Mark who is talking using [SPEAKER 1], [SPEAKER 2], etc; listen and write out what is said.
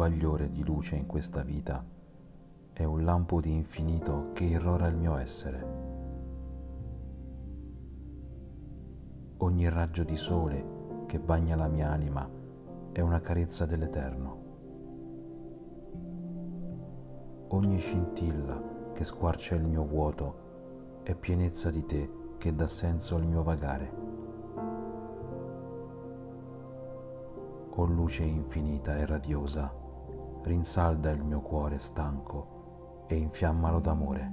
[SPEAKER 1] bagliore di luce in questa vita è un lampo di infinito che irrora il mio essere. Ogni raggio di sole che bagna la mia anima è una carezza dell'Eterno. Ogni scintilla che squarcia il mio vuoto è pienezza di te che dà senso al mio vagare. O luce infinita e radiosa, rinsalda il mio cuore stanco e infiammalo d'amore.